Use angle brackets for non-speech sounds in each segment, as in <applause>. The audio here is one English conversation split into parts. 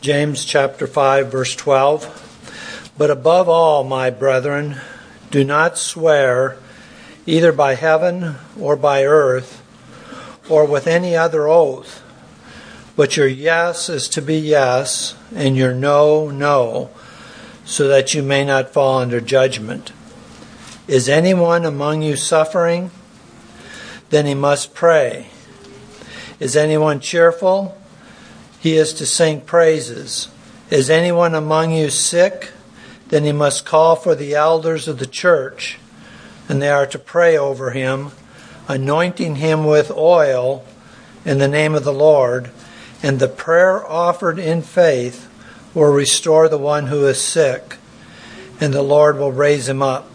James chapter 5 verse 12. But above all, my brethren, do not swear either by heaven or by earth or with any other oath, but your yes is to be yes and your no, no, so that you may not fall under judgment. Is anyone among you suffering? Then he must pray. Is anyone cheerful? He is to sing praises. Is anyone among you sick? Then he must call for the elders of the church, and they are to pray over him, anointing him with oil in the name of the Lord, and the prayer offered in faith will restore the one who is sick, and the Lord will raise him up.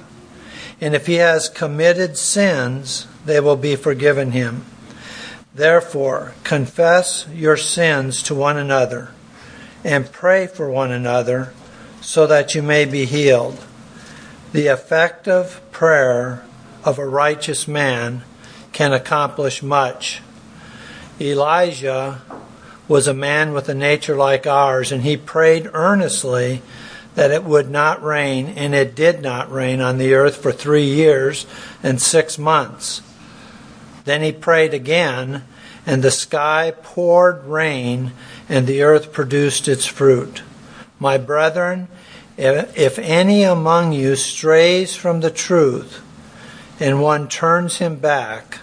And if he has committed sins, they will be forgiven him. Therefore, confess your sins to one another and pray for one another so that you may be healed. The effective prayer of a righteous man can accomplish much. Elijah was a man with a nature like ours, and he prayed earnestly that it would not rain, and it did not rain on the earth for three years and six months. Then he prayed again, and the sky poured rain, and the earth produced its fruit. My brethren, if any among you strays from the truth, and one turns him back,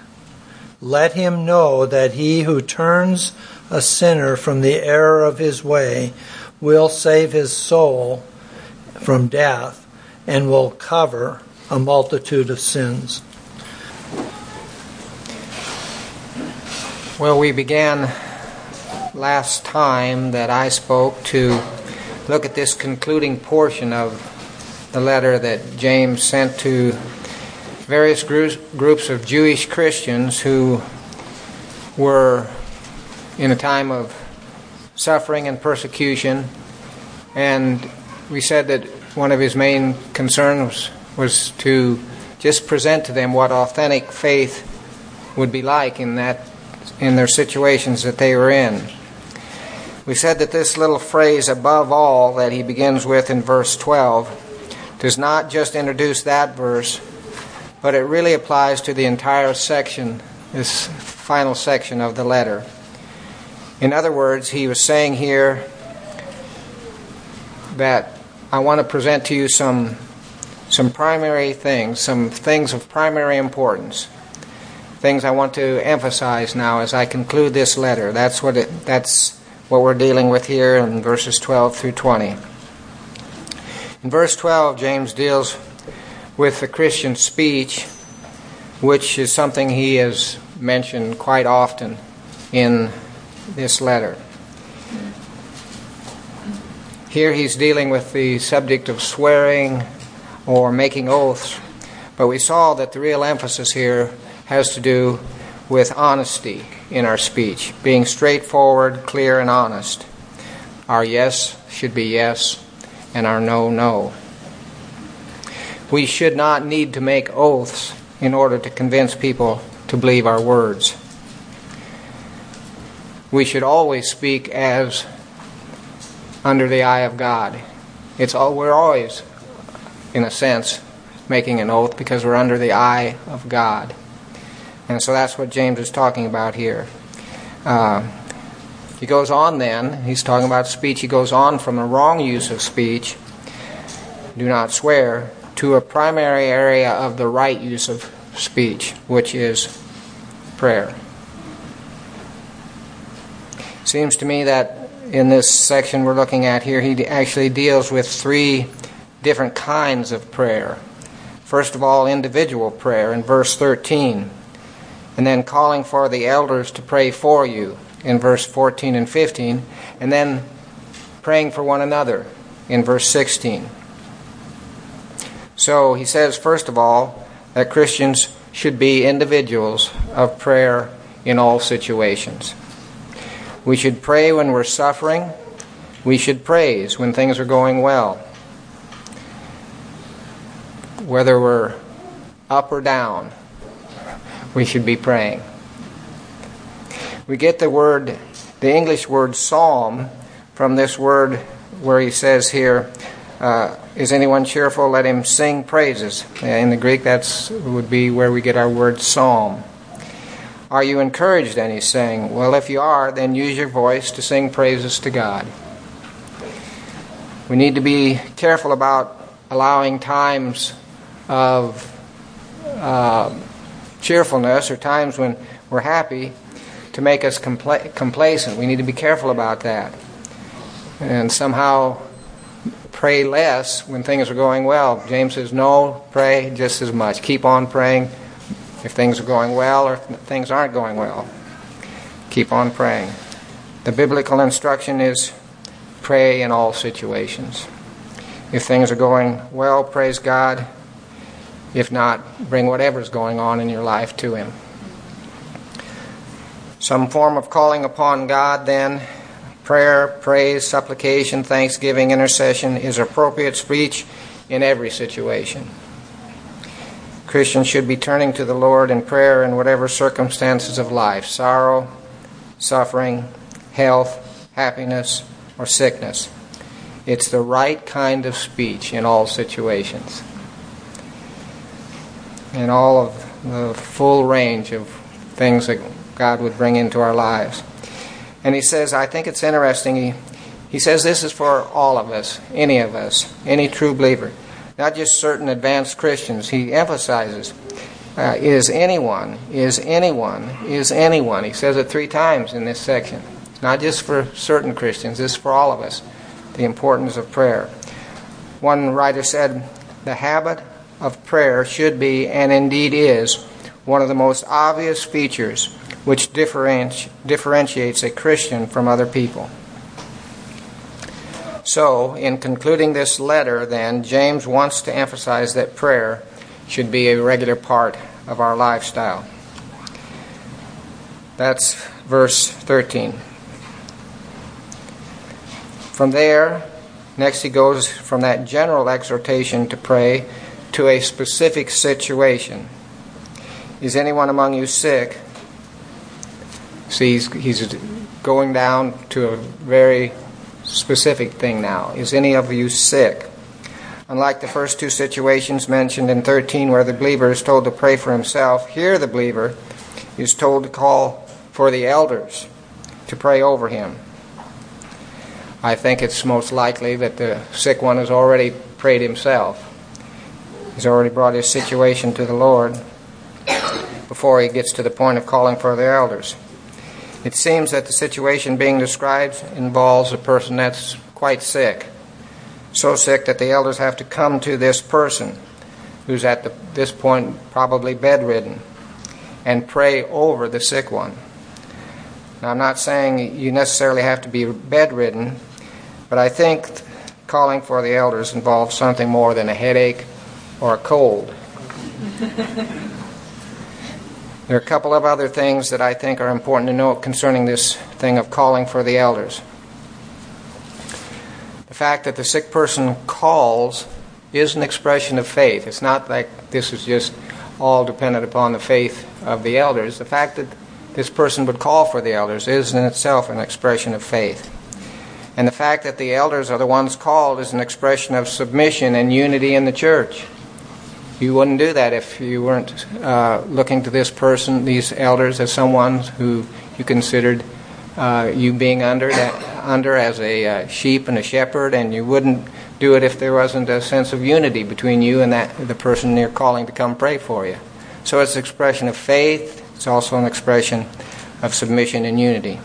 let him know that he who turns a sinner from the error of his way will save his soul from death and will cover a multitude of sins. Well, we began last time that I spoke to look at this concluding portion of the letter that James sent to various groups of Jewish Christians who were in a time of suffering and persecution. And we said that one of his main concerns was to just present to them what authentic faith would be like in that in their situations that they were in. We said that this little phrase, above all, that he begins with in verse 12, does not just introduce that verse, but it really applies to the entire section, this final section of the letter. In other words, he was saying here that I want to present to you some, some primary things, some things of primary importance things I want to emphasize now as I conclude this letter. That's what it, that's what we're dealing with here in verses 12 through 20. In verse 12, James deals with the Christian speech, which is something he has mentioned quite often in this letter. Here he's dealing with the subject of swearing or making oaths, but we saw that the real emphasis here has to do with honesty in our speech, being straightforward, clear, and honest. Our yes should be yes, and our no, no. We should not need to make oaths in order to convince people to believe our words. We should always speak as under the eye of God. It's all, we're always, in a sense, making an oath because we're under the eye of God. And so that's what James is talking about here. Uh, he goes on then, he's talking about speech. He goes on from the wrong use of speech, do not swear, to a primary area of the right use of speech, which is prayer. Seems to me that in this section we're looking at here, he actually deals with three different kinds of prayer. First of all, individual prayer in verse 13 and then calling for the elders to pray for you in verse 14 and 15, and then praying for one another in verse 16. So he says, first of all, that Christians should be individuals of prayer in all situations. We should pray when we're suffering. We should praise when things are going well. Whether we're up or down, we should be praying. We get the word, the English word psalm, from this word where he says here, uh, is anyone cheerful? Let him sing praises. In the Greek, that would be where we get our word psalm. Are you encouraged? And he's saying, well, if you are, then use your voice to sing praises to God. We need to be careful about allowing times of uh, cheerfulness or times when we're happy to make us compla- complacent. We need to be careful about that. And somehow pray less when things are going well. James says, no, pray just as much. Keep on praying if things are going well or things aren't going well. Keep on praying. The biblical instruction is pray in all situations. If things are going well, praise God. If not, bring whatever's going on in your life to Him. Some form of calling upon God, then, prayer, praise, supplication, thanksgiving, intercession, is appropriate speech in every situation. Christians should be turning to the Lord in prayer in whatever circumstances of life sorrow, suffering, health, happiness, or sickness. It's the right kind of speech in all situations. In all of the full range of things that God would bring into our lives. And he says, I think it's interesting. He, he says this is for all of us, any of us, any true believer, not just certain advanced Christians. He emphasizes, uh, is anyone, is anyone, is anyone. He says it three times in this section. It's not just for certain Christians, is for all of us the importance of prayer. One writer said, The habit of prayer should be, and indeed is, one of the most obvious features which differenti- differentiates a Christian from other people. So, in concluding this letter, then, James wants to emphasize that prayer should be a regular part of our lifestyle. That's verse 13. From there, next he goes from that general exhortation to pray to a specific situation. Is anyone among you sick? See, he's, he's going down to a very specific thing now. Is any of you sick? Unlike the first two situations mentioned in 13, where the believer is told to pray for himself, here the believer is told to call for the elders to pray over him. I think it's most likely that the sick one has already prayed himself. He's already brought his situation to the Lord before he gets to the point of calling for the elders. It seems that the situation being described involves a person that's quite sick. So sick that the elders have to come to this person who's at the, this point probably bedridden and pray over the sick one. Now, I'm not saying you necessarily have to be bedridden, but I think calling for the elders involves something more than a headache or a cold. there are a couple of other things that I think are important to note concerning this thing of calling for the elders. The fact that the sick person calls is an expression of faith. It's not like this is just all dependent upon the faith of the elders. The fact that this person would call for the elders is in itself an expression of faith. And the fact that the elders are the ones called is an expression of submission and unity in the church. You wouldn't do that if you weren't uh, looking to this person, these elders, as someone who you considered uh, you being under that, under as a uh, sheep and a shepherd, and you wouldn't do it if there wasn't a sense of unity between you and that the person you're calling to come pray for you. So it's an expression of faith. It's also an expression of submission and unity.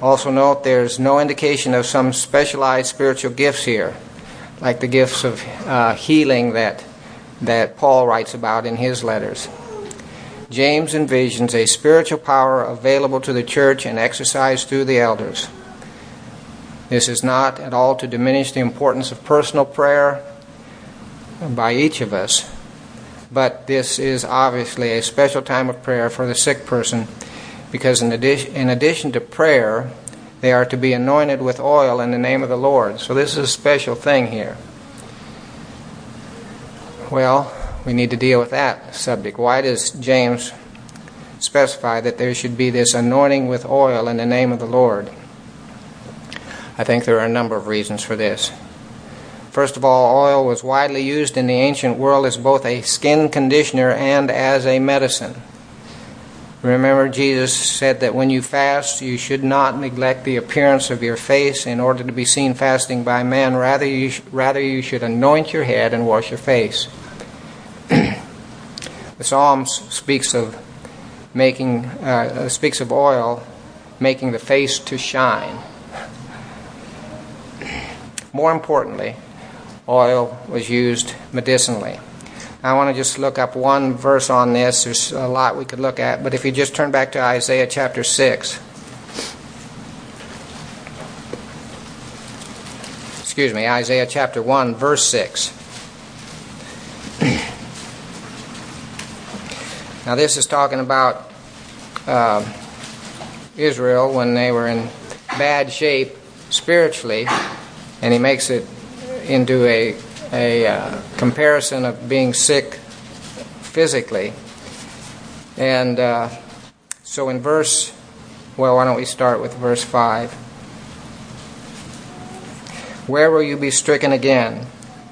Also, note there's no indication of some specialized spiritual gifts here, like the gifts of uh, healing that, that Paul writes about in his letters. James envisions a spiritual power available to the church and exercised through the elders. This is not at all to diminish the importance of personal prayer by each of us, but this is obviously a special time of prayer for the sick person because in addition, in addition to prayer, they are to be anointed with oil in the name of the Lord. So this is a special thing here. Well, we need to deal with that subject. Why does James specify that there should be this anointing with oil in the name of the Lord? I think there are a number of reasons for this. First of all, oil was widely used in the ancient world as both a skin conditioner and as a medicine. Remember, Jesus said that when you fast, you should not neglect the appearance of your face in order to be seen fasting by men. Rather, you, sh- rather you should anoint your head and wash your face. <clears throat> the Psalms speaks of making uh, speaks of oil making the face to shine. More importantly, oil was used medicinally. I want to just look up one verse on this. There's a lot we could look at, but if you just turn back to Isaiah chapter 6. Excuse me, Isaiah chapter 1, verse 6. <clears throat> now, this is talking about uh, Israel when they were in bad shape spiritually, and he makes it into a a uh, comparison of being sick physically. And uh, so in verse, well, why don't we start with verse 5? Where will you be stricken again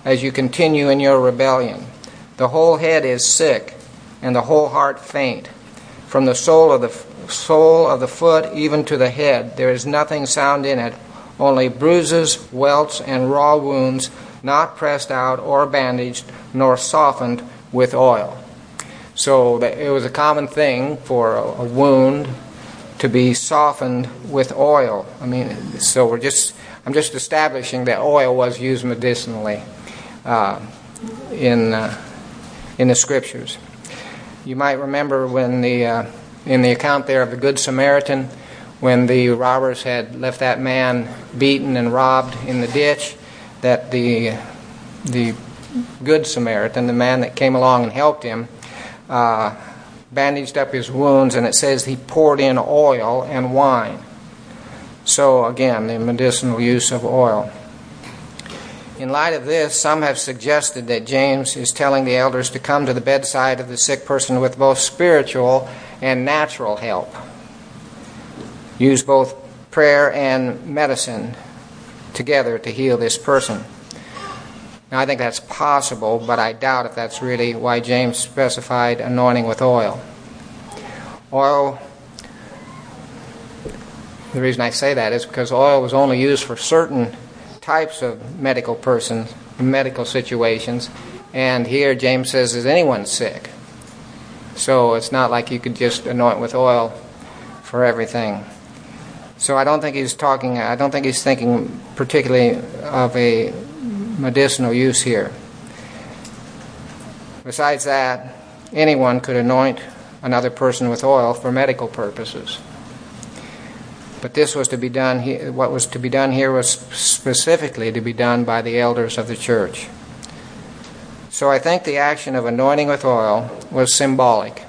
as you continue in your rebellion? The whole head is sick, and the whole heart faint. From the sole of the sole of the foot even to the head, there is nothing sound in it, only bruises, welts, and raw wounds not pressed out or bandaged, nor softened with oil. So it was a common thing for a, wound to be softened with oil. I mean, so we're just I'm just establishing that oil was used medicinally uh, in uh, in the scriptures. You might remember when the uh, in the account there of the Good Samaritan, when the robbers had left that man beaten and robbed in the ditch, that the the good Samaritan, the man that came along and helped him, uh, bandaged up his wounds, and it says he poured in oil and wine. So, again, the medicinal use of oil. In light of this, some have suggested that James is telling the elders to come to the bedside of the sick person with both spiritual and natural help. Use both prayer and medicine together to heal this person. Now, I think that's possible, but I doubt if that's really why James specified anointing with oil. Oil, the reason I say that is because oil was only used for certain types of medical persons, medical situations, and here James says, is anyone sick? So it's not like you could just anoint with oil for everything. So I don't think he's talking, I don't think he's thinking particularly of a medicinal use here. Besides that, anyone could anoint another person with oil for medical purposes. But this was to be done, what was to be done here was specifically to be done by the elders of the church. So I think the action of anointing with oil was symbolic.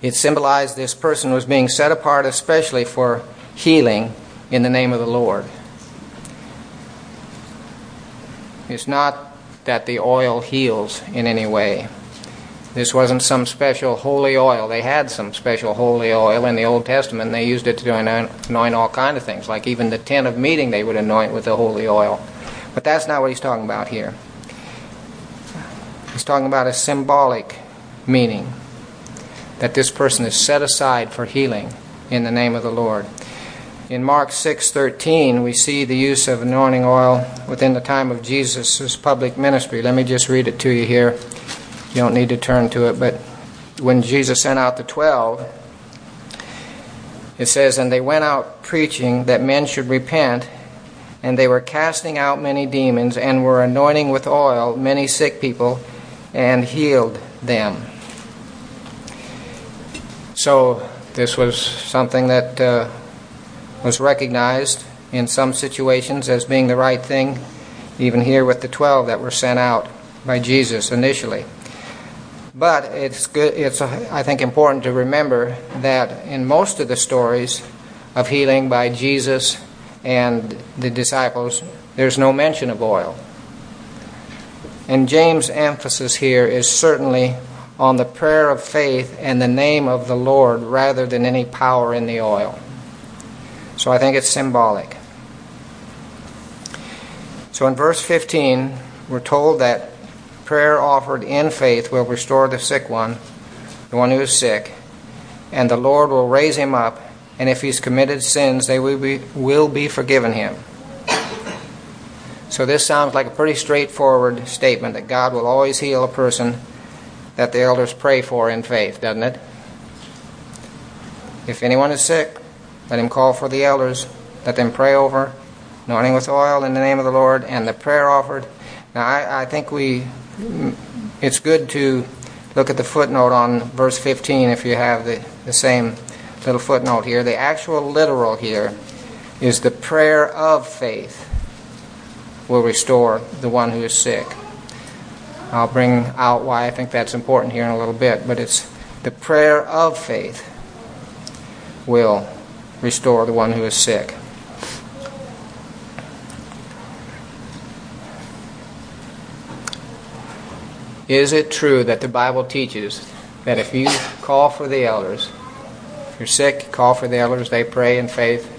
It symbolized this person was being set apart especially for healing in the name of the Lord. It's not that the oil heals in any way. This wasn't some special holy oil. They had some special holy oil in the Old Testament, they used it to anoint all kind of things. Like even the tent of meeting, they would anoint with the holy oil. But that's not what he's talking about here. He's talking about a symbolic meaning that this person is set aside for healing in the name of the Lord. In Mark 6:13, we see the use of anointing oil within the time of Jesus' public ministry. Let me just read it to you here. You don't need to turn to it, but when Jesus sent out the 12, it says, "And they went out preaching that men should repent, and they were casting out many demons and were anointing with oil many sick people and healed them. So this was something that uh, was recognized in some situations as being the right thing, even here with the 12 that were sent out by Jesus initially. But it's good, it's I think important to remember that in most of the stories of healing by Jesus and the disciples, there's no mention of oil. And James' emphasis here is certainly on the prayer of faith and the name of the Lord rather than any power in the oil. So I think it's symbolic. So in verse 15, we're told that prayer offered in faith will restore the sick one, the one who is sick, and the Lord will raise him up, and if he's committed sins, they will be, will be forgiven him. So this sounds like a pretty straightforward statement that God will always heal a person that the elders pray for in faith, doesn't it? If anyone is sick, let him call for the elders, let them pray over, anointing with oil in the name of the Lord, and the prayer offered. Now, I, I think we, it's good to look at the footnote on verse 15 if you have the, the same little footnote here. The actual literal here is the prayer of faith will restore the one who is sick. I'll bring out why I think that's important here in a little bit, but it's the prayer of faith will restore the one who is sick. Is it true that the Bible teaches that if you call for the elders, if you're sick, call for the elders, they pray in faith,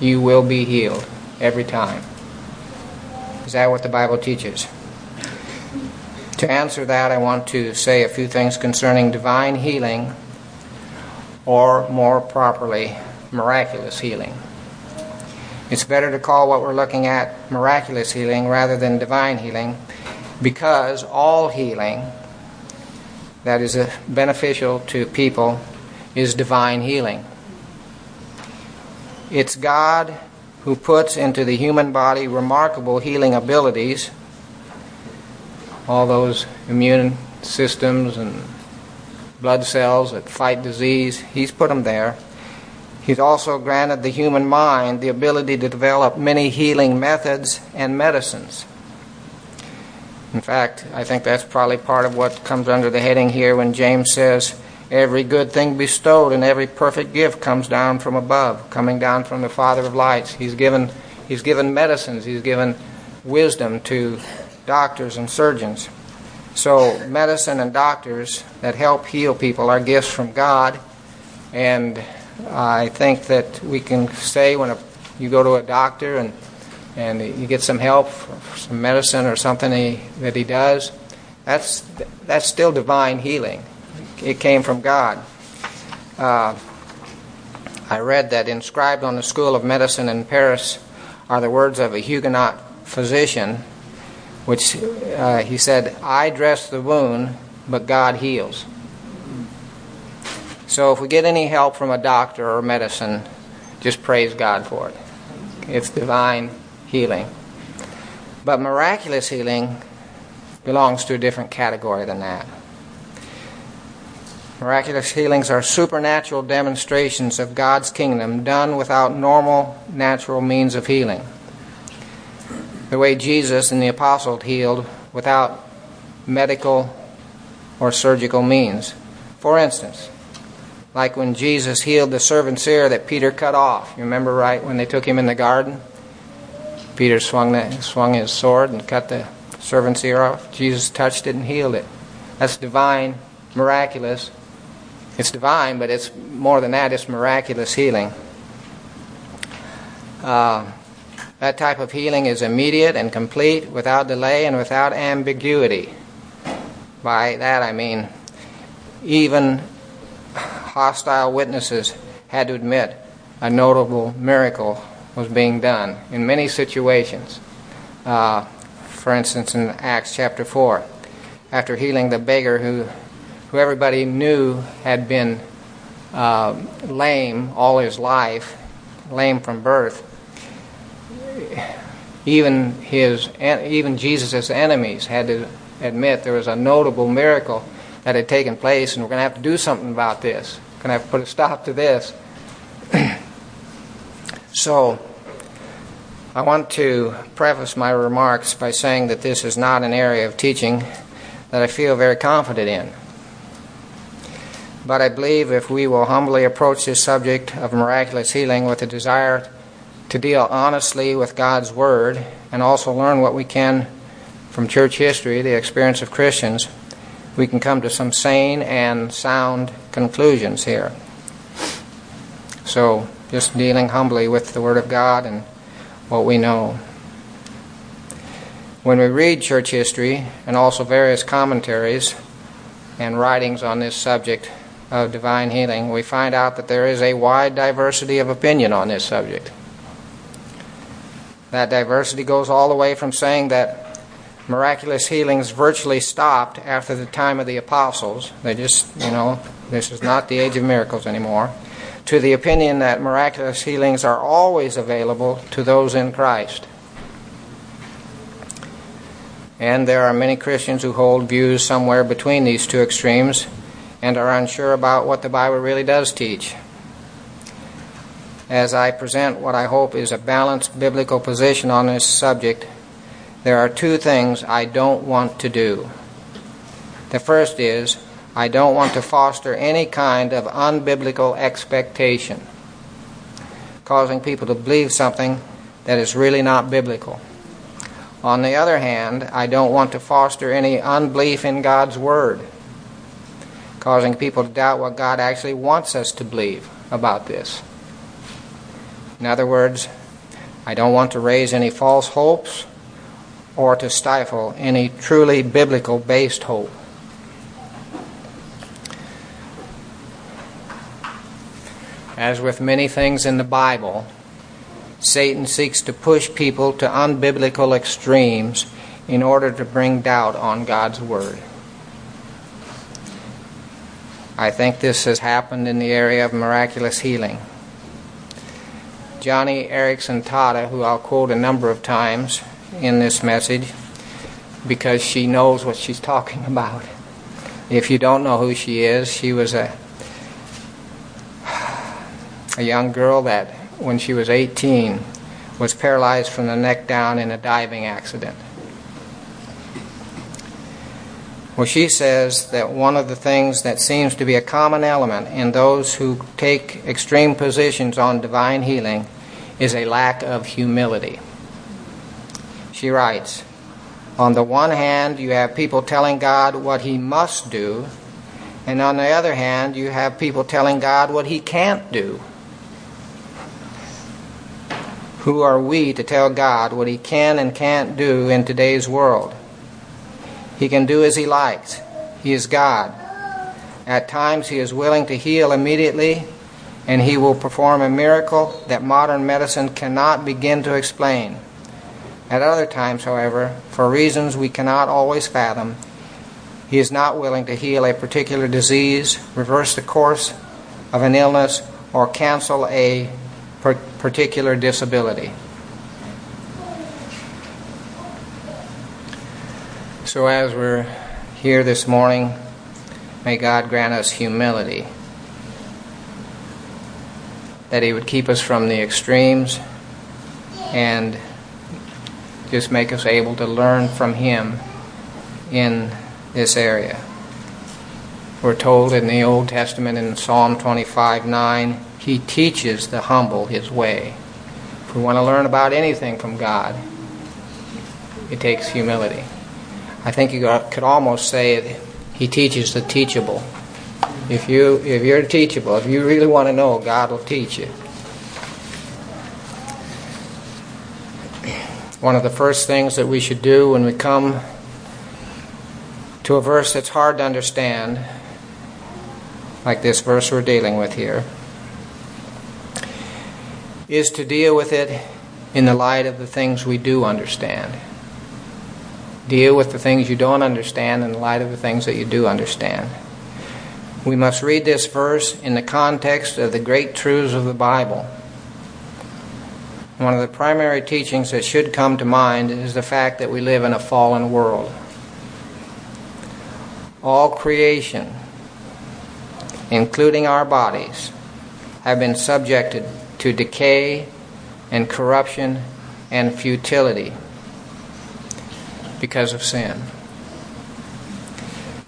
you will be healed every time? Is that what the Bible teaches? To answer that, I want to say a few things concerning divine healing, or more properly, miraculous healing. It's better to call what we're looking at miraculous healing rather than divine healing because all healing that is uh, beneficial to people is divine healing. It's God who puts into the human body remarkable healing abilities, all those immune systems and blood cells that fight disease, He's put them there. He's also granted the human mind the ability to develop many healing methods and medicines. In fact, I think that's probably part of what comes under the heading here when James says, Every good thing bestowed and every perfect gift comes down from above, coming down from the Father of lights. He's given, he's given medicines, he's given wisdom to doctors and surgeons. So, medicine and doctors that help heal people are gifts from God. And I think that we can say when a, you go to a doctor and, and you get some help, some medicine or something he, that he does, that's, that's still divine healing it came from God. Uh, I read that inscribed on the School of Medicine in Paris are the words of a Huguenot physician, which uh, he said, I dress the wound, but God heals. So if we get any help from a doctor or medicine, just praise God for it. It's divine healing. But miraculous healing belongs to a different category than that. Miraculous healings are supernatural demonstrations of God's kingdom done without normal natural means of healing. The way Jesus and the apostles healed without medical or surgical means. For instance, like when Jesus healed the servant's ear that Peter cut off. You remember, right, when they took him in the garden? Peter swung, the, swung his sword and cut the servant's ear off. Jesus touched it and healed it. That's divine, miraculous it's divine, but it's more than that, it's miraculous healing. Uh, that type of healing is immediate and complete, without delay and without ambiguity. By that I mean, even hostile witnesses had to admit a notable miracle was being done in many situations. Uh, for instance, in Acts chapter 4, after healing the beggar who who everybody knew had been uh, lame all his life, lame from birth. Even his, even Jesus' enemies had to admit there was a notable miracle that had taken place, and we're going to have to do something about this. We're going to have to put a stop to this. <clears throat> so, I want to preface my remarks by saying that this is not an area of teaching that I feel very confident in. But I believe if we will humbly approach this subject of miraculous healing with a desire to deal honestly with God's Word and also learn what we can from church history, the experience of Christians, we can come to some sane and sound conclusions here. So, just dealing humbly with the Word of God and what we know. When we read church history and also various commentaries and writings on this subject of divine healing, we find out that there is a wide diversity of opinion on this subject. That diversity goes all the way from saying that miraculous healings virtually stopped after the time of the apostles. They just, you know, this is not the age of miracles anymore. To the opinion that miraculous healings are always available to those in Christ. And there are many Christians who hold views somewhere between these two extremes and are unsure about what the Bible really does teach. As I present what I hope is a balanced biblical position on this subject, there are two things I don't want to do. The first is, I don't want to foster any kind of unbiblical expectation, causing people to believe something that is really not biblical. On the other hand, I don't want to foster any unbelief in God's Word, causing people to doubt what God actually wants us to believe about this. In other words, I don't want to raise any false hopes or to stifle any truly biblical based hope. As with many things in the Bible, Satan seeks to push people to unbiblical extremes in order to bring doubt on God's Word. I think this has happened in the area of miraculous healing. Joni Eareckson Tada, who I'll quote a number of times in this message because she knows what she's talking <laughs> about. If you don't know who she is, she was a <sighs> a young girl that when she was 18 was paralyzed from the neck down in a diving accident. Well, she says that one of the things that seems to be a common element in those who take extreme positions on divine healing is a lack of humility. She writes On the one hand, you have people telling God what He must do, and on the other hand, you have people telling God what He can't do. Who are we to tell God what He can and can't do in today's world? He can do as He likes. He is God. At times, He is willing to heal immediately, and He will perform a miracle that modern medicine cannot begin to explain. At other times, however, for reasons we cannot always fathom, He is not willing to heal a particular disease, reverse the course of an illness, or cancel a particular disability. So, as we're here this morning, may God grant us humility, that He would keep us from the extremes and just make us able to learn from Him in this area. We're told in the Old Testament in Psalm 25 9, he teaches the humble his way. If we want to learn about anything from God, it takes humility. I think you could almost say he teaches the teachable. If you if you're teachable, if you really want to know, God will teach you. One of the first things that we should do when we come to a verse that's hard to understand, like this verse we're dealing with here, is to deal with it in the light of the things we do understand. Deal with the things you don't understand in the light of the things that you do understand. We must read this verse in the context of the great truths of the Bible. One of the primary teachings that should come to mind is the fact that we live in a fallen world. All creation, including our bodies, have been subjected to decay and corruption and futility because of sin.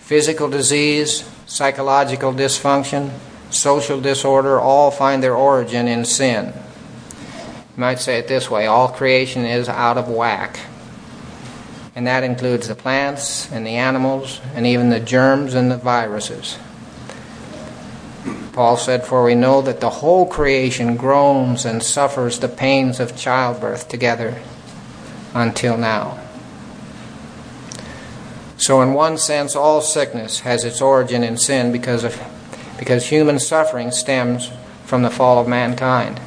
Physical disease, psychological dysfunction, social disorder all find their origin in sin. You might say it this way all creation is out of whack. And that includes the plants and the animals and even the germs and the viruses. Paul said, For we know that the whole creation groans and suffers the pains of childbirth together until now. So, in one sense, all sickness has its origin in sin because, of, because human suffering stems from the fall of mankind.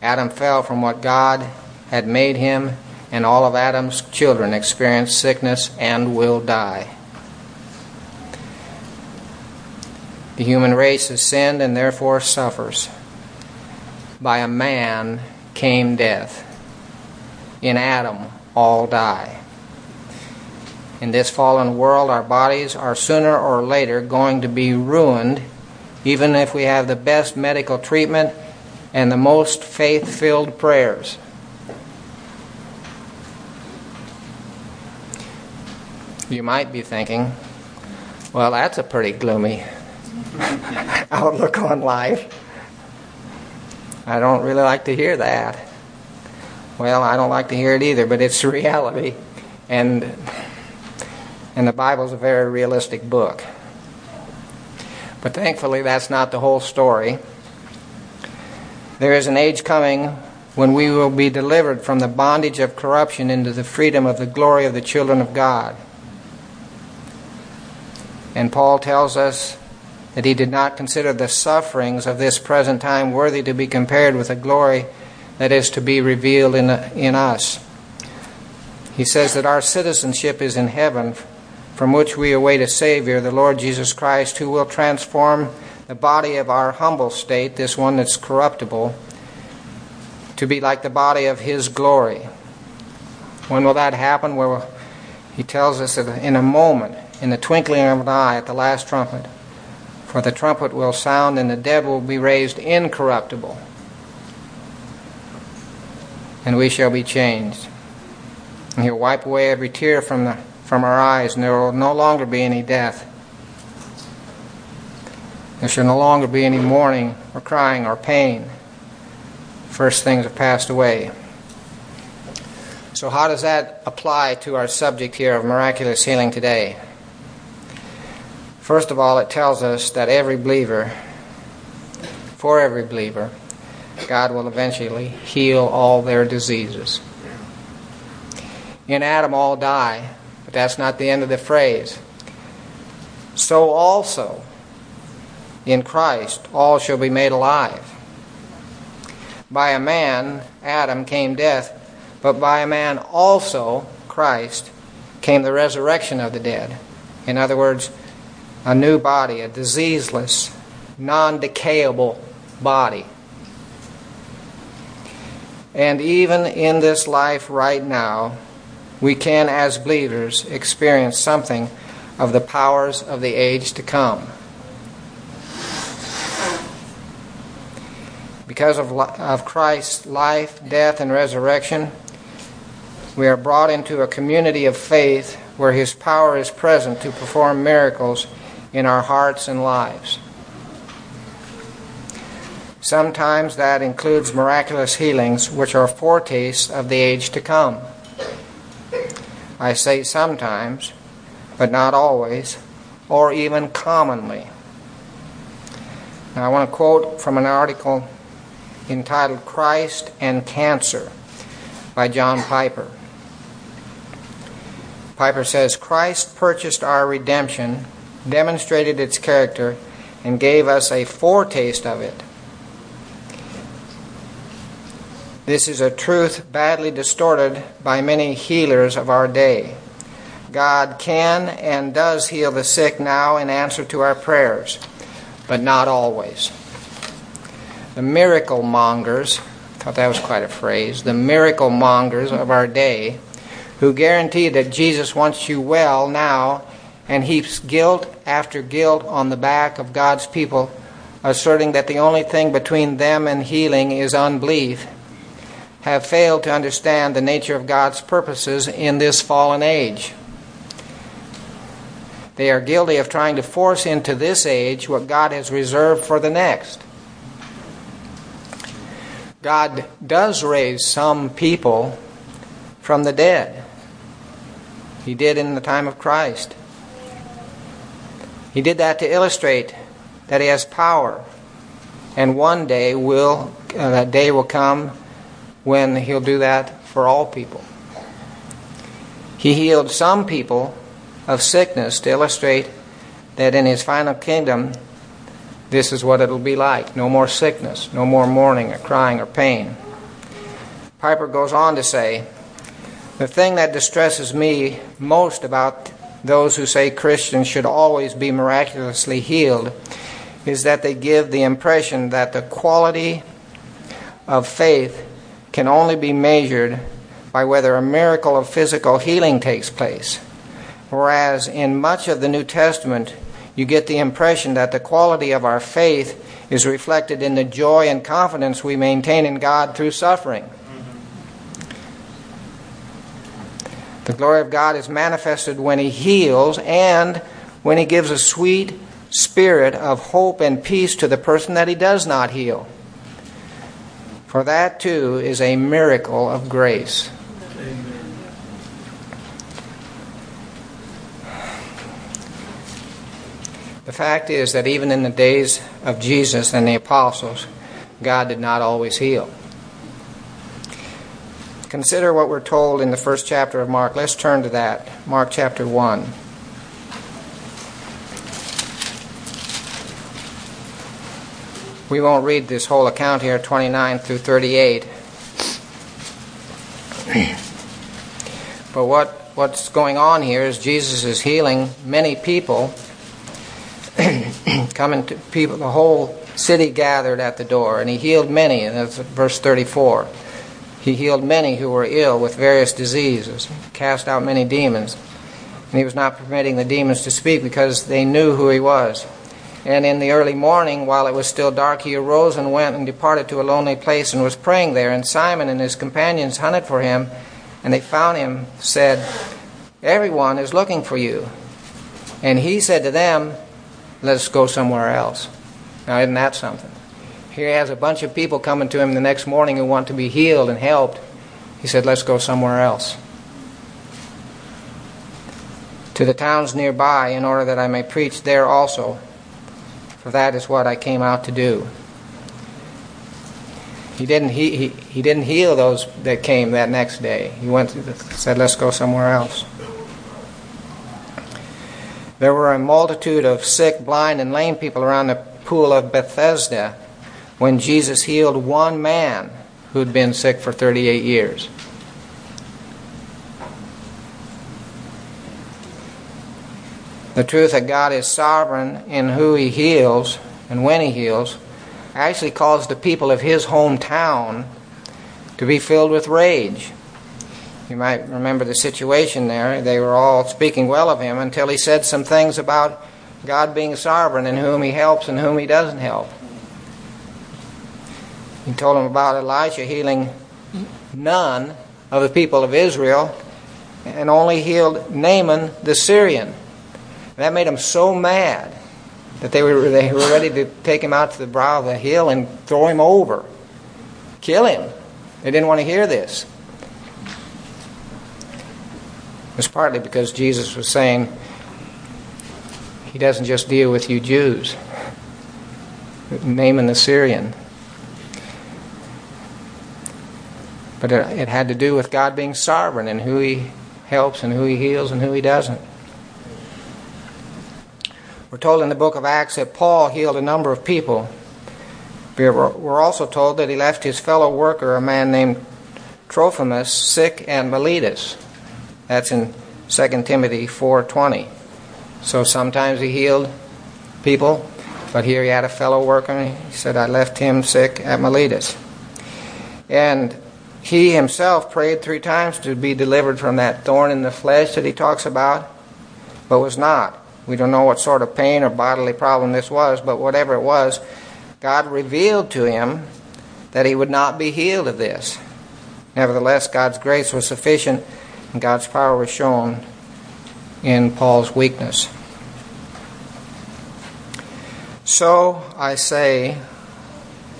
Adam fell from what God had made him, and all of Adam's children experience sickness and will die. The human race has sinned and therefore suffers. By a man came death. In Adam, all die. In this fallen world, our bodies are sooner or later going to be ruined, even if we have the best medical treatment and the most faith filled prayers. You might be thinking, well, that's a pretty gloomy <laughs> outlook on life. I don't really like to hear that. Well, I don't like to hear it either, but it's <laughs> reality. And and the Bible's a very realistic book. But thankfully that's not the whole story. There is an age coming when we will be delivered from the bondage of corruption into the freedom of the glory of the children of God. And Paul tells us that he did not consider the sufferings of this present time worthy to be compared with the glory that is to be revealed in, in us. He says that our citizenship is in heaven, from which we await a Savior, the Lord Jesus Christ, who will transform the body of our humble state, this one that's corruptible, to be like the body of His glory. When will that happen? Well, He tells us that in a moment, in the twinkling of an eye, at the last trumpet. For the trumpet will sound, and the dead will be raised incorruptible, and we shall be changed. And He'll wipe away every tear from, the, from our eyes, and there will no longer be any death there shall no longer be any mourning or crying or pain. First things have passed away. So, how does that apply to our subject here of miraculous healing today? First of all, it tells us that every believer, for every believer, God will eventually heal all their diseases. In Adam, all die, but that's not the end of the phrase. So also, in Christ all shall be made alive. By a man, Adam, came death, but by a man also, Christ, came the resurrection of the dead. In other words, a new body, a diseaseless, non decayable body. And even in this life right now, we can, as believers, experience something of the powers of the age to come. Because of, of Christ's life, death, and resurrection, we are brought into a community of faith where His power is present to perform miracles in our hearts and lives. Sometimes that includes miraculous healings, which are foretastes of the age to come. I say sometimes, but not always, or even commonly. Now, I want to quote from an article entitled Christ and Cancer by John Piper. Piper says Christ purchased our redemption, demonstrated its character, and gave us a foretaste of it. This is a truth badly distorted by many healers of our day. God can and does heal the sick now in answer to our prayers, but not always the miracle mongers, I thought that was quite a phrase, the miracle mongers of our day, who guarantee that Jesus wants you well now and heaps guilt after guilt on the back of God's people, asserting that the only thing between them and healing is unbelief, have failed to understand the nature of God's purposes in this fallen age. They are guilty of trying to force into this age what God has reserved for the next. God does raise some people from the dead. He did in the time of Christ. He did that to illustrate that he has power. And one day will uh, that day will come when he'll do that for all people. He healed some people of sickness to illustrate that in his final kingdom, this is what it'll be like no more sickness, no more mourning or crying or pain. Piper goes on to say, The thing that distresses me most about those who say Christians should always be miraculously healed is that they give the impression that the quality of faith can only be measured by whether a miracle of physical healing takes place. Whereas in much of the New Testament, you get the impression that the quality of our faith is reflected in the joy and confidence we maintain in God through suffering. The glory of God is manifested when He heals and when He gives a sweet spirit of hope and peace to the person that He does not heal. For that too is a miracle of grace. The fact is that even in the days of Jesus and the apostles, God did not always heal. Consider what we're told in the first chapter of Mark. Let's turn to that. Mark chapter 1. We won't read this whole account here, 29 through 38. but what, what's going on here is Jesus is healing many people <clears throat> coming to people, the whole city gathered at the door, and he healed many, and that's verse 34. He healed many who were ill with various diseases, cast out many demons, and he was not permitting the demons to speak because they knew who he was. And in the early morning, while it was still dark, he arose and went and departed to a lonely place and was praying there. And Simon and his companions hunted for him, and they found him, said, Everyone is looking for you. And he said to them, let's go somewhere else. Now, isn't that something? Here he has a bunch of people coming to him the next morning who want to be healed and helped. He said, let's go somewhere else. To the towns nearby, in order that I may preach there also, for that is what I came out to do. He didn't, he, he, he didn't heal those that came that next day. He went said, let's go somewhere else. There were a multitude of sick, blind, and lame people around the pool of Bethesda when Jesus healed one man who'd been sick for 38 years. The truth that God is sovereign in who He heals and when He heals actually caused the people of His hometown to be filled with rage. You might remember the situation there. They were all speaking well of him until he said some things about God being sovereign and whom he helps and whom he doesn't help. He told them about Elijah healing none of the people of Israel and only healed Naaman the Syrian. That made them so mad that they were, they were ready to take him out to the brow of the hill and throw him over, kill him. They didn't want to hear this It was partly because Jesus was saying he doesn't just deal with you Jews. Naaman the Syrian. But it, it had to do with God being sovereign and who he helps and who he heals and who he doesn't. We're told in the book of Acts that Paul healed a number of people. We're also told that he left his fellow worker, a man named Trophimus, sick and Miletus. That's in 2 Timothy 4:20. So sometimes he healed people, but here he had a fellow worker. and He said, "I left him sick at Miletus." And he himself prayed three times to be delivered from that thorn in the flesh that he talks about, but was not. We don't know what sort of pain or bodily problem this was, but whatever it was, God revealed to him that he would not be healed of this. Nevertheless, God's grace was sufficient and God's power was shown in Paul's weakness. So I say,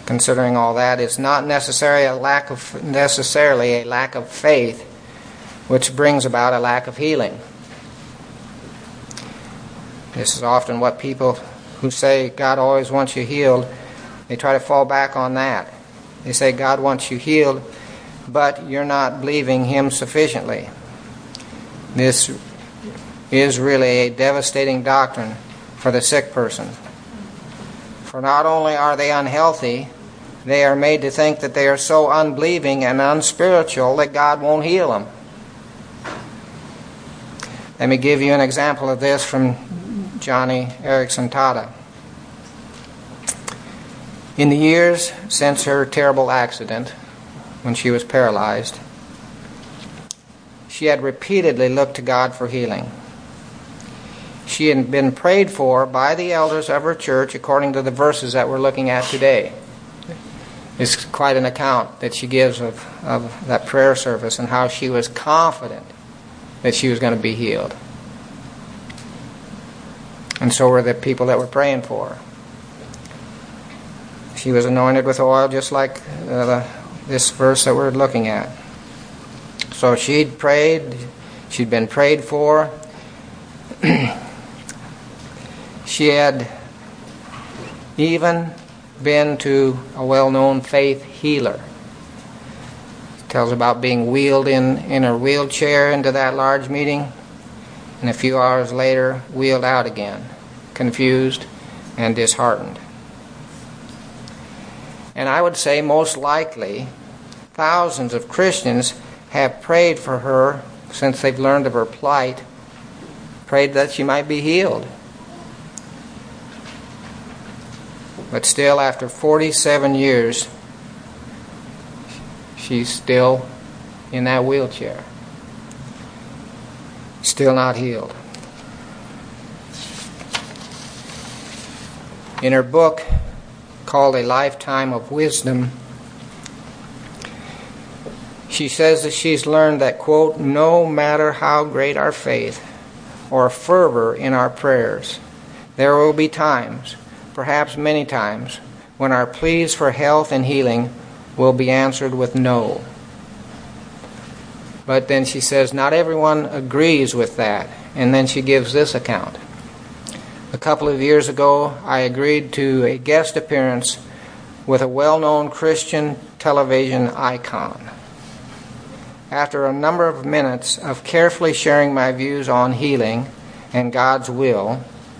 considering all that, it's not necessarily a lack of necessarily a lack of faith which brings about a lack of healing. This is often what people who say God always wants you healed, they try to fall back on that. They say God wants you healed, but you're not believing Him sufficiently. This is really a devastating doctrine for the sick person. For not only are they unhealthy, they are made to think that they are so unbelieving and unspiritual that God won't heal them. Let me give you an example of this from Joni Eareckson Tada. In the years since her terrible accident, when she was paralyzed, she had repeatedly looked to God for healing. She had been prayed for by the elders of her church according to the verses that we're looking at today. It's quite an account that she gives of, of that prayer service and how she was confident that she was going to be healed. And so were the people that were praying for her. She was anointed with oil just like uh, the, this verse that we're looking at. So she'd prayed, she'd been prayed for. <clears throat> she had even been to a well known faith healer. Tells about being wheeled in, in a wheelchair into that large meeting, and a few hours later, wheeled out again, confused and disheartened. And I would say, most likely, thousands of Christians have prayed for her since they've learned of her plight, prayed that she might be healed. But still, after 47 years, she's still in that wheelchair, still not healed. In her book, called A Lifetime of Wisdom, she says that she's learned that, quote, no matter how great our faith or fervor in our prayers, there will be times, perhaps many times, when our pleas for health and healing will be answered with no. But then she says, not everyone agrees with that. And then she gives this account. A couple of years ago, I agreed to a guest appearance with a well known Christian television icon. After a number of minutes of carefully sharing my views on healing and God's will,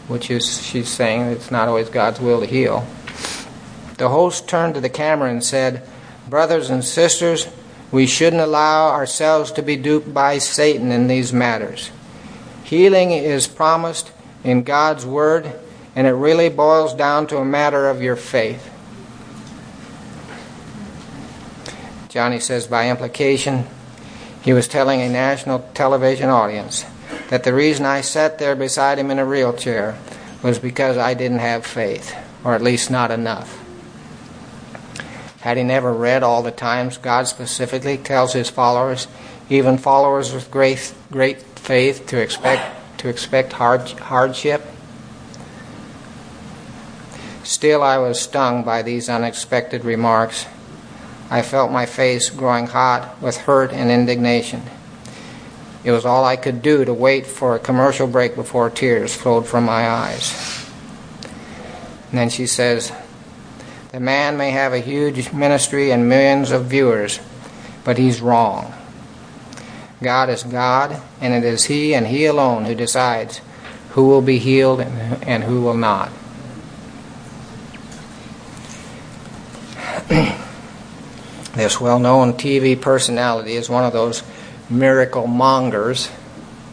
which is, she's saying it's not always God's will to heal, the host turned to the camera and said, Brothers and sisters, we shouldn't allow ourselves to be duped by Satan in these matters. Healing is promised in God's Word, and it really boils down to a matter of your faith. Joni says, by implication, he was telling a national television audience that the reason I sat there beside him in a wheelchair was because I didn't have faith, or at least not enough. Had he never read all the times God specifically tells his followers, even followers with great, great faith, to expect to expect hard, hardship. Still, I was stung by these unexpected remarks. I felt my face growing hot with hurt and indignation. It was all I could do to wait for a commercial break before tears flowed from my eyes. And then she says, The man may have a huge ministry and millions of viewers, but he's wrong. God is God, and it is He and He alone who decides who will be healed and who will not. <clears throat> this well known TV personality is one of those miracle mongers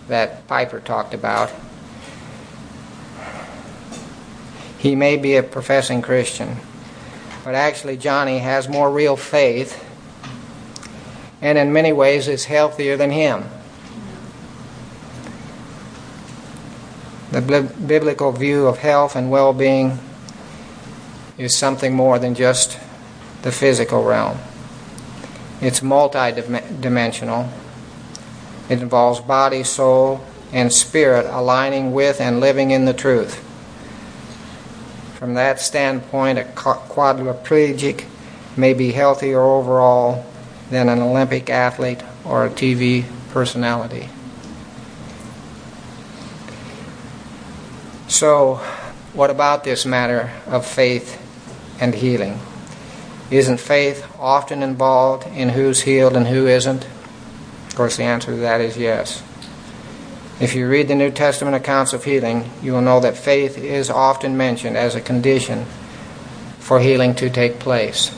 that Piper talked about. He may be a professing Christian, but actually, Joni has more real faith and in many ways is healthier than him. The biblical view of health and well being is something more than just the physical realm. It's multidimensional. It involves body, soul, and spirit aligning with and living in the truth. From that standpoint, a quadriplegic may be healthier overall than an Olympic athlete or a TV personality. So, what about this matter of faith and healing? Isn't faith often involved in who's healed and who isn't? Of course, the answer to that is yes. If you read the New Testament accounts of healing, you will know that faith is often mentioned as a condition for healing to take place.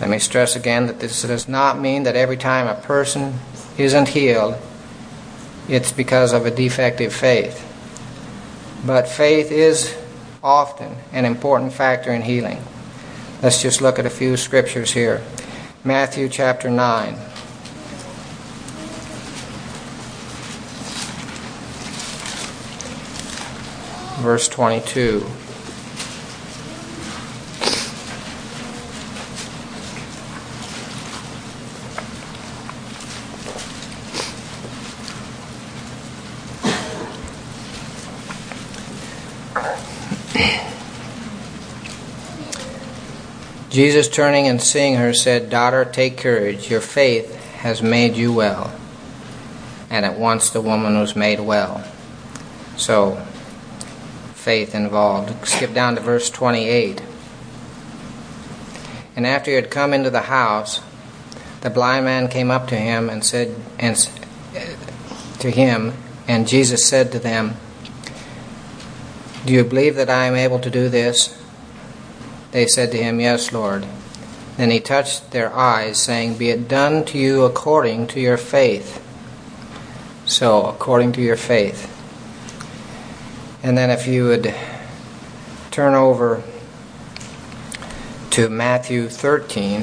Let me stress again that this does not mean that every time a person isn't healed, it's because of a defective faith. But faith is often an important factor in healing. Let's just look at a few scriptures here. Matthew chapter 9. Verse 22. Jesus, turning and seeing her, said, Daughter, take courage. Your faith has made you well. And at once the woman was made well. So, faith involved. Skip down to verse 28. And after he had come into the house, the blind man came up to him and said, and to him, and Jesus said to them, Do you believe that I am able to do this? They said to him, Yes, Lord. Then he touched their eyes, saying, Be it done to you according to your faith. So, according to your faith. And then if you would turn over to Matthew 13,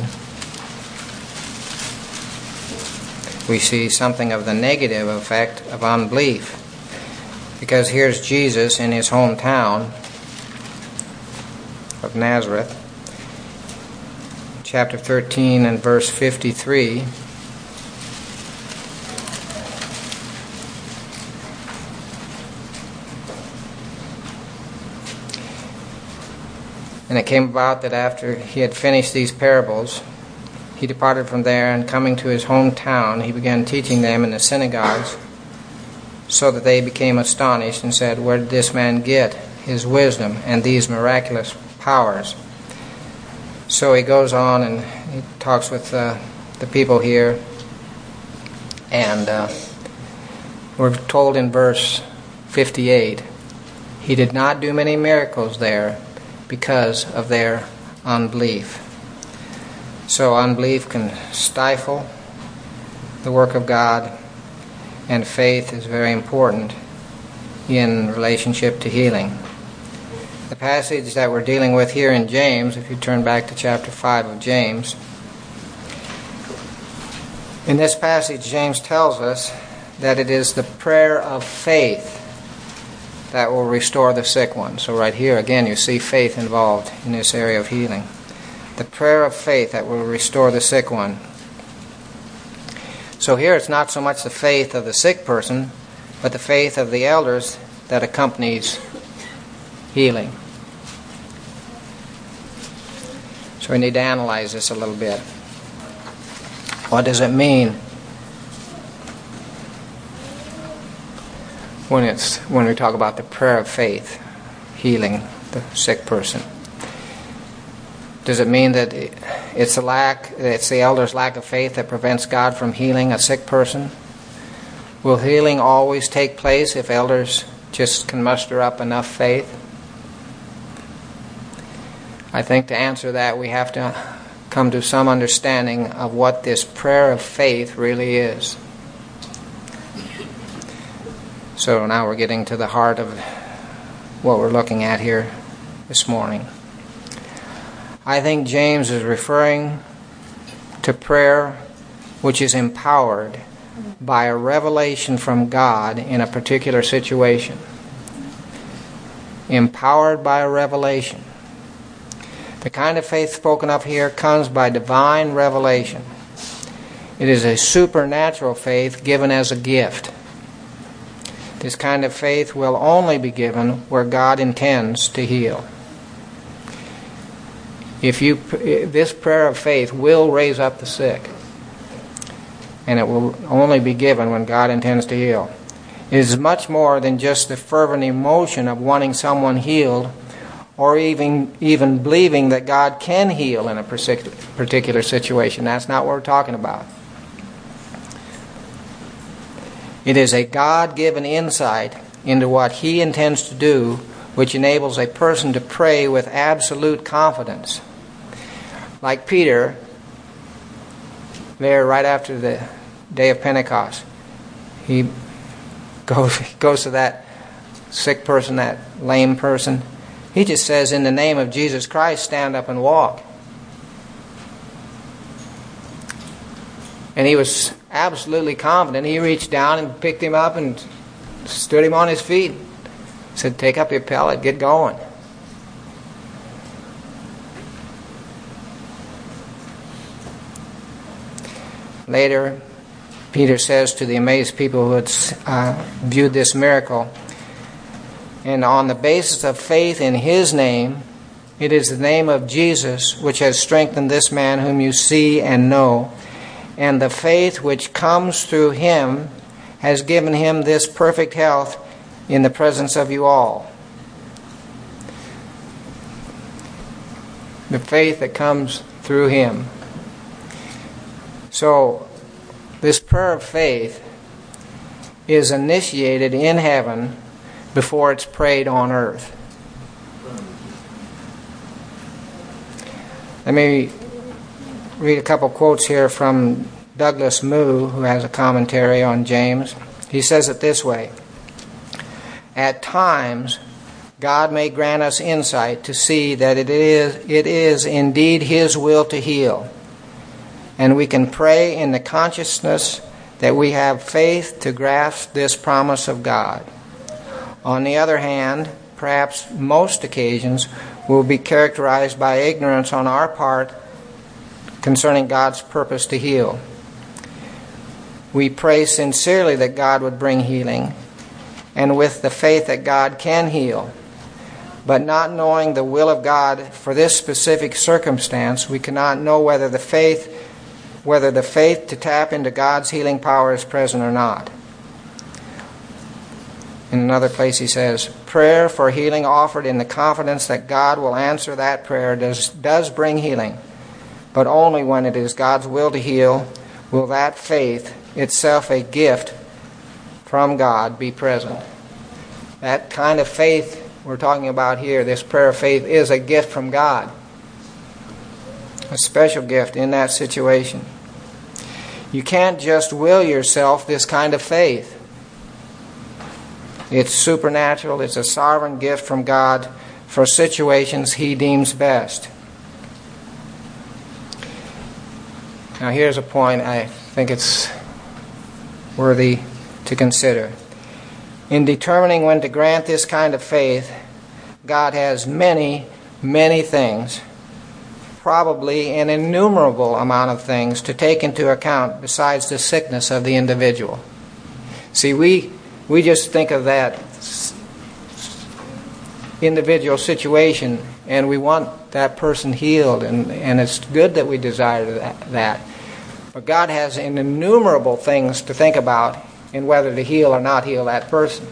we see something of the negative effect of unbelief. Because here's Jesus in his hometown of Nazareth, chapter 13 and verse 53. And it came about that after he had finished these parables, he departed from there, and coming to his hometown, he began teaching them in the synagogues, so that they became astonished and said, Where did this man get his wisdom and these miraculous powers. So he goes on and he talks with uh, the people here, and uh, we're told in verse 58 he did not do many miracles there because of their unbelief. So, unbelief can stifle the work of God, and faith is very important in relationship to healing. The passage that we're dealing with here in James, if you turn back to chapter 5 of James, in this passage, James tells us that it is the prayer of faith that will restore the sick one. So, right here, again, you see faith involved in this area of healing. The prayer of faith that will restore the sick one. So, here it's not so much the faith of the sick person, but the faith of the elders that accompanies healing. So we need to analyze this a little bit. What does it mean when it's when we talk about the prayer of faith, healing the sick person? Does it mean that it's a lack, it's the elder's lack of faith that prevents God from healing a sick person? Will healing always take place if elders just can muster up enough faith? I think to answer that, we have to come to some understanding of what this prayer of faith really is. So now we're getting to the heart of what we're looking at here this morning. I think James is referring to prayer which is empowered by a revelation from God in a particular situation. Empowered by a revelation. The kind of faith spoken of here comes by divine revelation. It is a supernatural faith given as a gift. This kind of faith will only be given where God intends to heal. If you this prayer of faith will raise up the sick. And it will only be given when God intends to heal. It is much more than just the fervent emotion of wanting someone healed or even even believing that God can heal in a particular situation. That's not what we're talking about. It is a God given insight into what He intends to do, which enables a person to pray with absolute confidence. Like Peter, there right after the day of Pentecost, he <laughs> goes, goes to that sick person, that lame person. He just says, In the name of Jesus Christ, stand up and walk. And he was absolutely confident. He reached down and picked him up and stood him on his feet. Said, Take up your pallet, get going. Later, Peter says to the amazed people who had uh, viewed this miracle, and on the basis of faith in his name, it is the name of Jesus which has strengthened this man whom you see and know and the faith which comes through him has given him this perfect health in the presence of you all. The faith that comes through him. So, this prayer of faith is initiated in heaven before it's prayed on earth. Let me read a couple quotes here from Douglas Moo, who has a commentary on James. He says it this way At times, God may grant us insight to see that it is, it is indeed His will to heal. And we can pray in the consciousness that we have faith to grasp this promise of God. On the other hand, perhaps most occasions will be characterized by ignorance on our part concerning God's purpose to heal. We pray sincerely that God would bring healing and with the faith that God can heal. But not knowing the will of God for this specific circumstance, we cannot know whether the faith whether the faith to tap into God's healing power is present or not. In another place, he says, Prayer for healing offered in the confidence that God will answer that prayer does, does bring healing but only when it is God's will to heal will that faith, itself a gift from God, be present. That kind of faith we're talking about here, this prayer of faith, is a gift from God. A special gift in that situation. You can't just will yourself this kind of faith. It's supernatural, it's a sovereign gift from God for situations He deems best. Now, here's a point I think it's worthy to consider. In determining when to grant this kind of faith, God has many, many things, probably an innumerable amount of things to take into account besides the sickness of the individual. See, we, we just think of that individual situation and we want that person healed, and, and it's good that we desire that, that. But God has innumerable things to think about in whether to heal or not heal that person.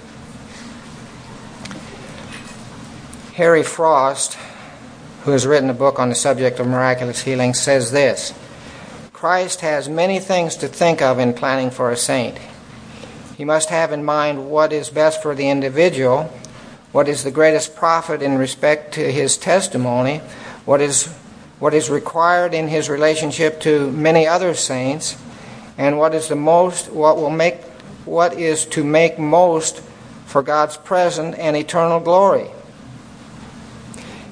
Harry Frost, who has written a book on the subject of miraculous healing, says this Christ has many things to think of in planning for a saint. He must have in mind what is best for the individual what is the greatest profit in respect to his testimony, what is, what is required in his relationship to many other saints, and what is the most, what will make, what is to make most for God's present and eternal glory.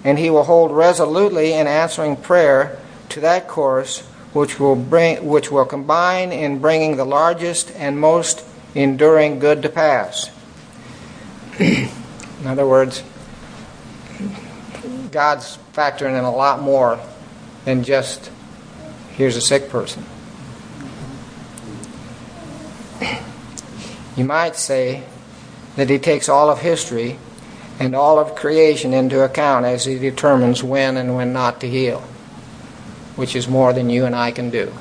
And he will hold resolutely in answering prayer to that course which will bring, which will combine in bringing the largest and most enduring good to pass. In other words, God's factoring in a lot more than just here's a sick person. You might say that he takes all of history and all of creation into account as he determines when and when not to heal, which is more than you and I can do.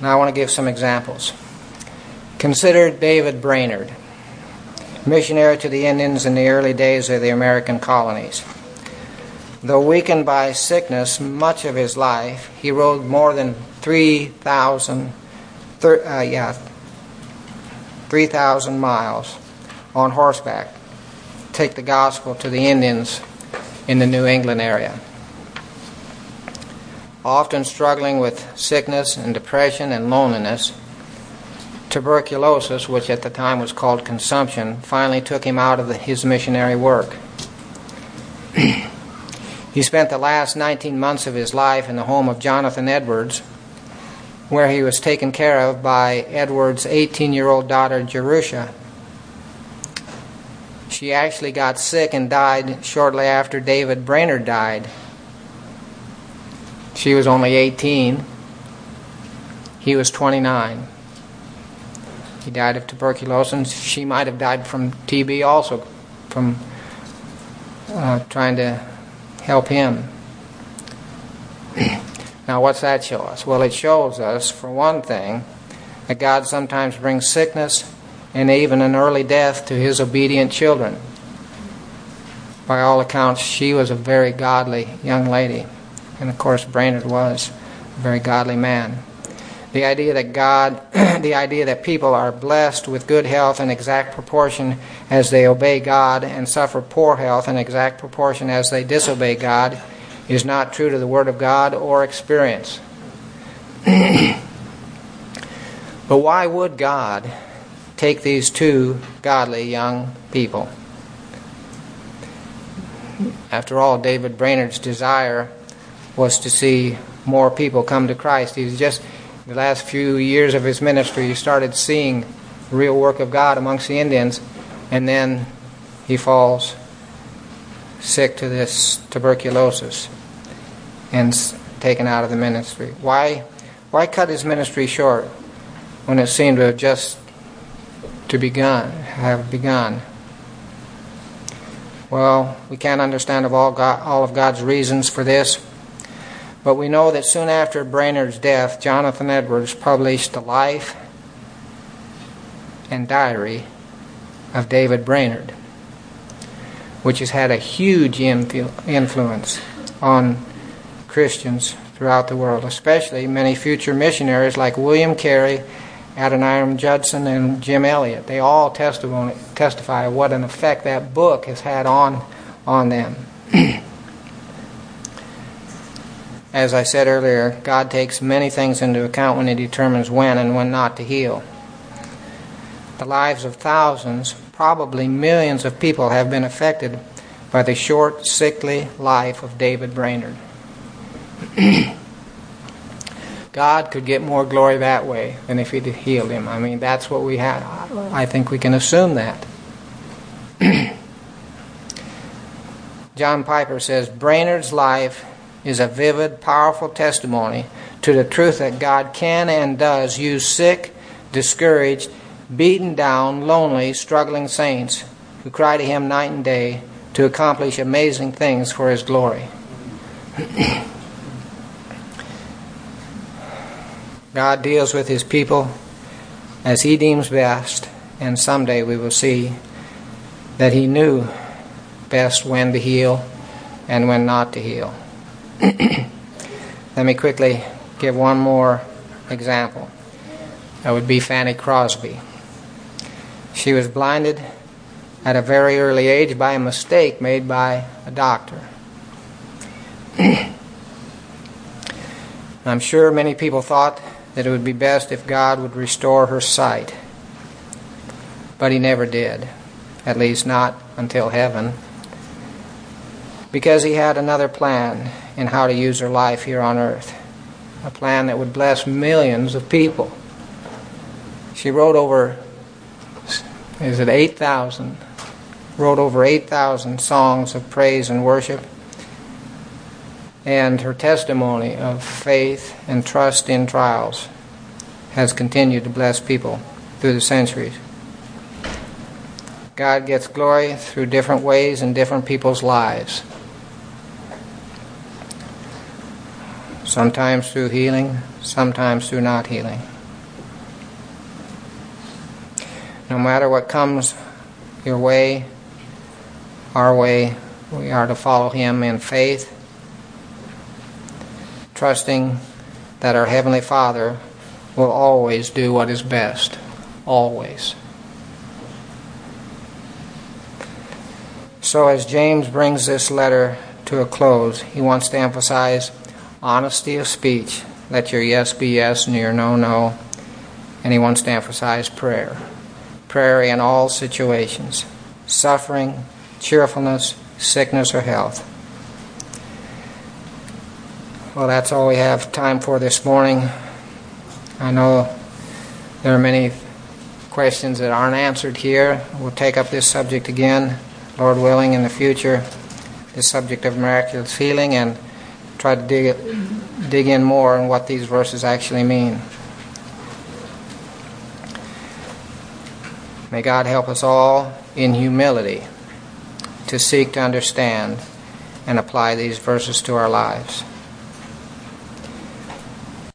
Now I want to give some examples. Consider David Brainerd, missionary to the Indians in the early days of the American colonies. Though weakened by sickness much of his life, he rode more than 3,000 uh, yeah, 3,000 miles on horseback to take the gospel to the Indians in the New England area. Often struggling with sickness and depression and loneliness, tuberculosis, which at the time was called consumption, finally took him out of the, his missionary work. <clears throat> he spent the last 19 months of his life in the home of Jonathan Edwards, where he was taken care of by Edwards' 18 year old daughter, Jerusha. She actually got sick and died shortly after David Brainerd died. She was only 18, he was 29. He died of tuberculosis. She might have died from TB also, from uh, trying to help him. now, what's that show us? Well, it shows us, for one thing, that God sometimes brings sickness and even an early death to his obedient children. By all accounts, she was a very godly young lady. And of course, Brainerd was a very godly man. The idea that God, <clears throat> the idea that people are blessed with good health in exact proportion as they obey God and suffer poor health in exact proportion as they disobey God is not true to the Word of God or experience. <clears throat> but why would God take these two godly young people? After all, David Brainerd's desire was to see more people come to Christ. He was just the last few years of his ministry, he started seeing real work of God amongst the Indians, and then he falls sick to this tuberculosis and taken out of the ministry. Why, why cut his ministry short when it seemed to have just to begun, have begun? Well, we can't understand of all, God, all of God's reasons for this. But we know that soon after Brainerd's death, Jonathan Edwards published the life and diary of David Brainerd, which has had a huge influ- influence on Christians throughout the world, especially many future missionaries like William Carey, Adoniram Judson, and Jim Elliot. They all testify what an effect that book has had on, on them. <clears throat> As I said earlier, God takes many things into account when He determines when and when not to heal. The lives of thousands, probably millions of people, have been affected by the short, sickly life of David Brainerd. <clears throat> God could get more glory that way than if He'd healed him. I mean, that's what we had. I think we can assume that. <clears throat> John Piper says Brainerd's life is a vivid, powerful testimony to the truth that God can and does use sick, discouraged, beaten down, lonely, struggling saints who cry to Him night and day to accomplish amazing things for His glory. <clears throat> God deals with His people as He deems best, and someday we will see that He knew best when to heal and when not to heal. <coughs> Let me quickly give one more example. That would be Fanny Crosby. She was blinded at a very early age by a mistake made by a doctor. <coughs> I'm sure many people thought that it would be best if God would restore her sight. But He never did, at least not until heaven, because He had another plan in how to use her life here on earth. A plan that would bless millions of people. She wrote over, is it 8,000? Wrote over 8,000 songs of praise and worship. And her testimony of faith and trust in trials has continued to bless people through the centuries. God gets glory through different ways in different people's lives. Sometimes through healing, sometimes through not healing. No matter what comes your way, our way, We are to follow Him in faith, trusting that our Heavenly Father will always do what is best. Always. So, as James brings this letter to a close, he wants to emphasize honesty of speech. Let your yes be yes and your no, no. And he wants to emphasize prayer. Prayer in all situations suffering, cheerfulness, sickness, or health. Well, that's all we have time for this morning. I know there are many questions that aren't answered here. We'll take up this subject again, Lord willing, in the future, The subject of miraculous healing, and try to dig, it, dig in more on what these verses actually mean. May God help us all in humility to seek to understand and apply these verses to our lives.